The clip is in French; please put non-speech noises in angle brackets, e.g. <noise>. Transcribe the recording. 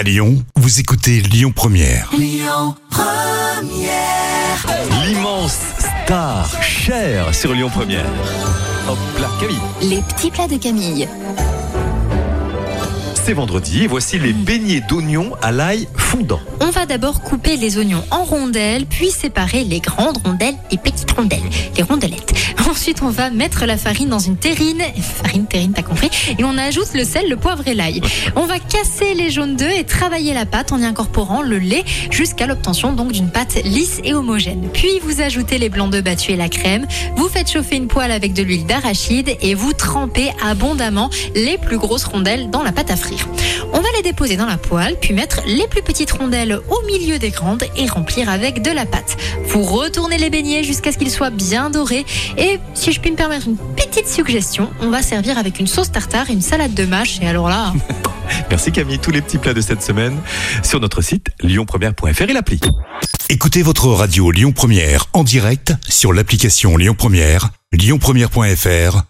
À Lyon, vous écoutez Lyon Première. L'immense star Cher sur Lyon Première. Hop là, Camille. Les petits plats de Camille. C'est vendredi et voici les beignets d'oignons à l'ail fondant. On va d'abord couper les oignons en rondelles, puis séparer les grandes rondelles et petites rondelles, les rondelettes. Ensuite, on va mettre la farine dans une terrine, farine, terrine, t'as compris, et on ajoute le sel, le poivre et l'ail. On va casser les jaunes d'œufs et travailler la pâte en y incorporant le lait jusqu'à l'obtention d'une pâte lisse et homogène. Puis vous ajoutez les blancs d'œufs battus et la crème. Vous faites chauffer une poêle avec de l'huile d'arachide et vous trempez abondamment les plus grosses rondelles dans la pâte à frire. Les déposer dans la poêle, puis mettre les plus petites rondelles au milieu des grandes et remplir avec de la pâte. Vous retournez les beignets jusqu'à ce qu'ils soient bien dorés. Et si je puis me permettre une petite suggestion, on va servir avec une sauce tartare et une salade de mâche. Et alors là, <laughs> Merci Camille, tous les petits plats de cette semaine sur notre site lyonpremière.fr et l'appli. Écoutez votre radio Lyon Première en direct sur l'application Lyon Première, lyonpremière.fr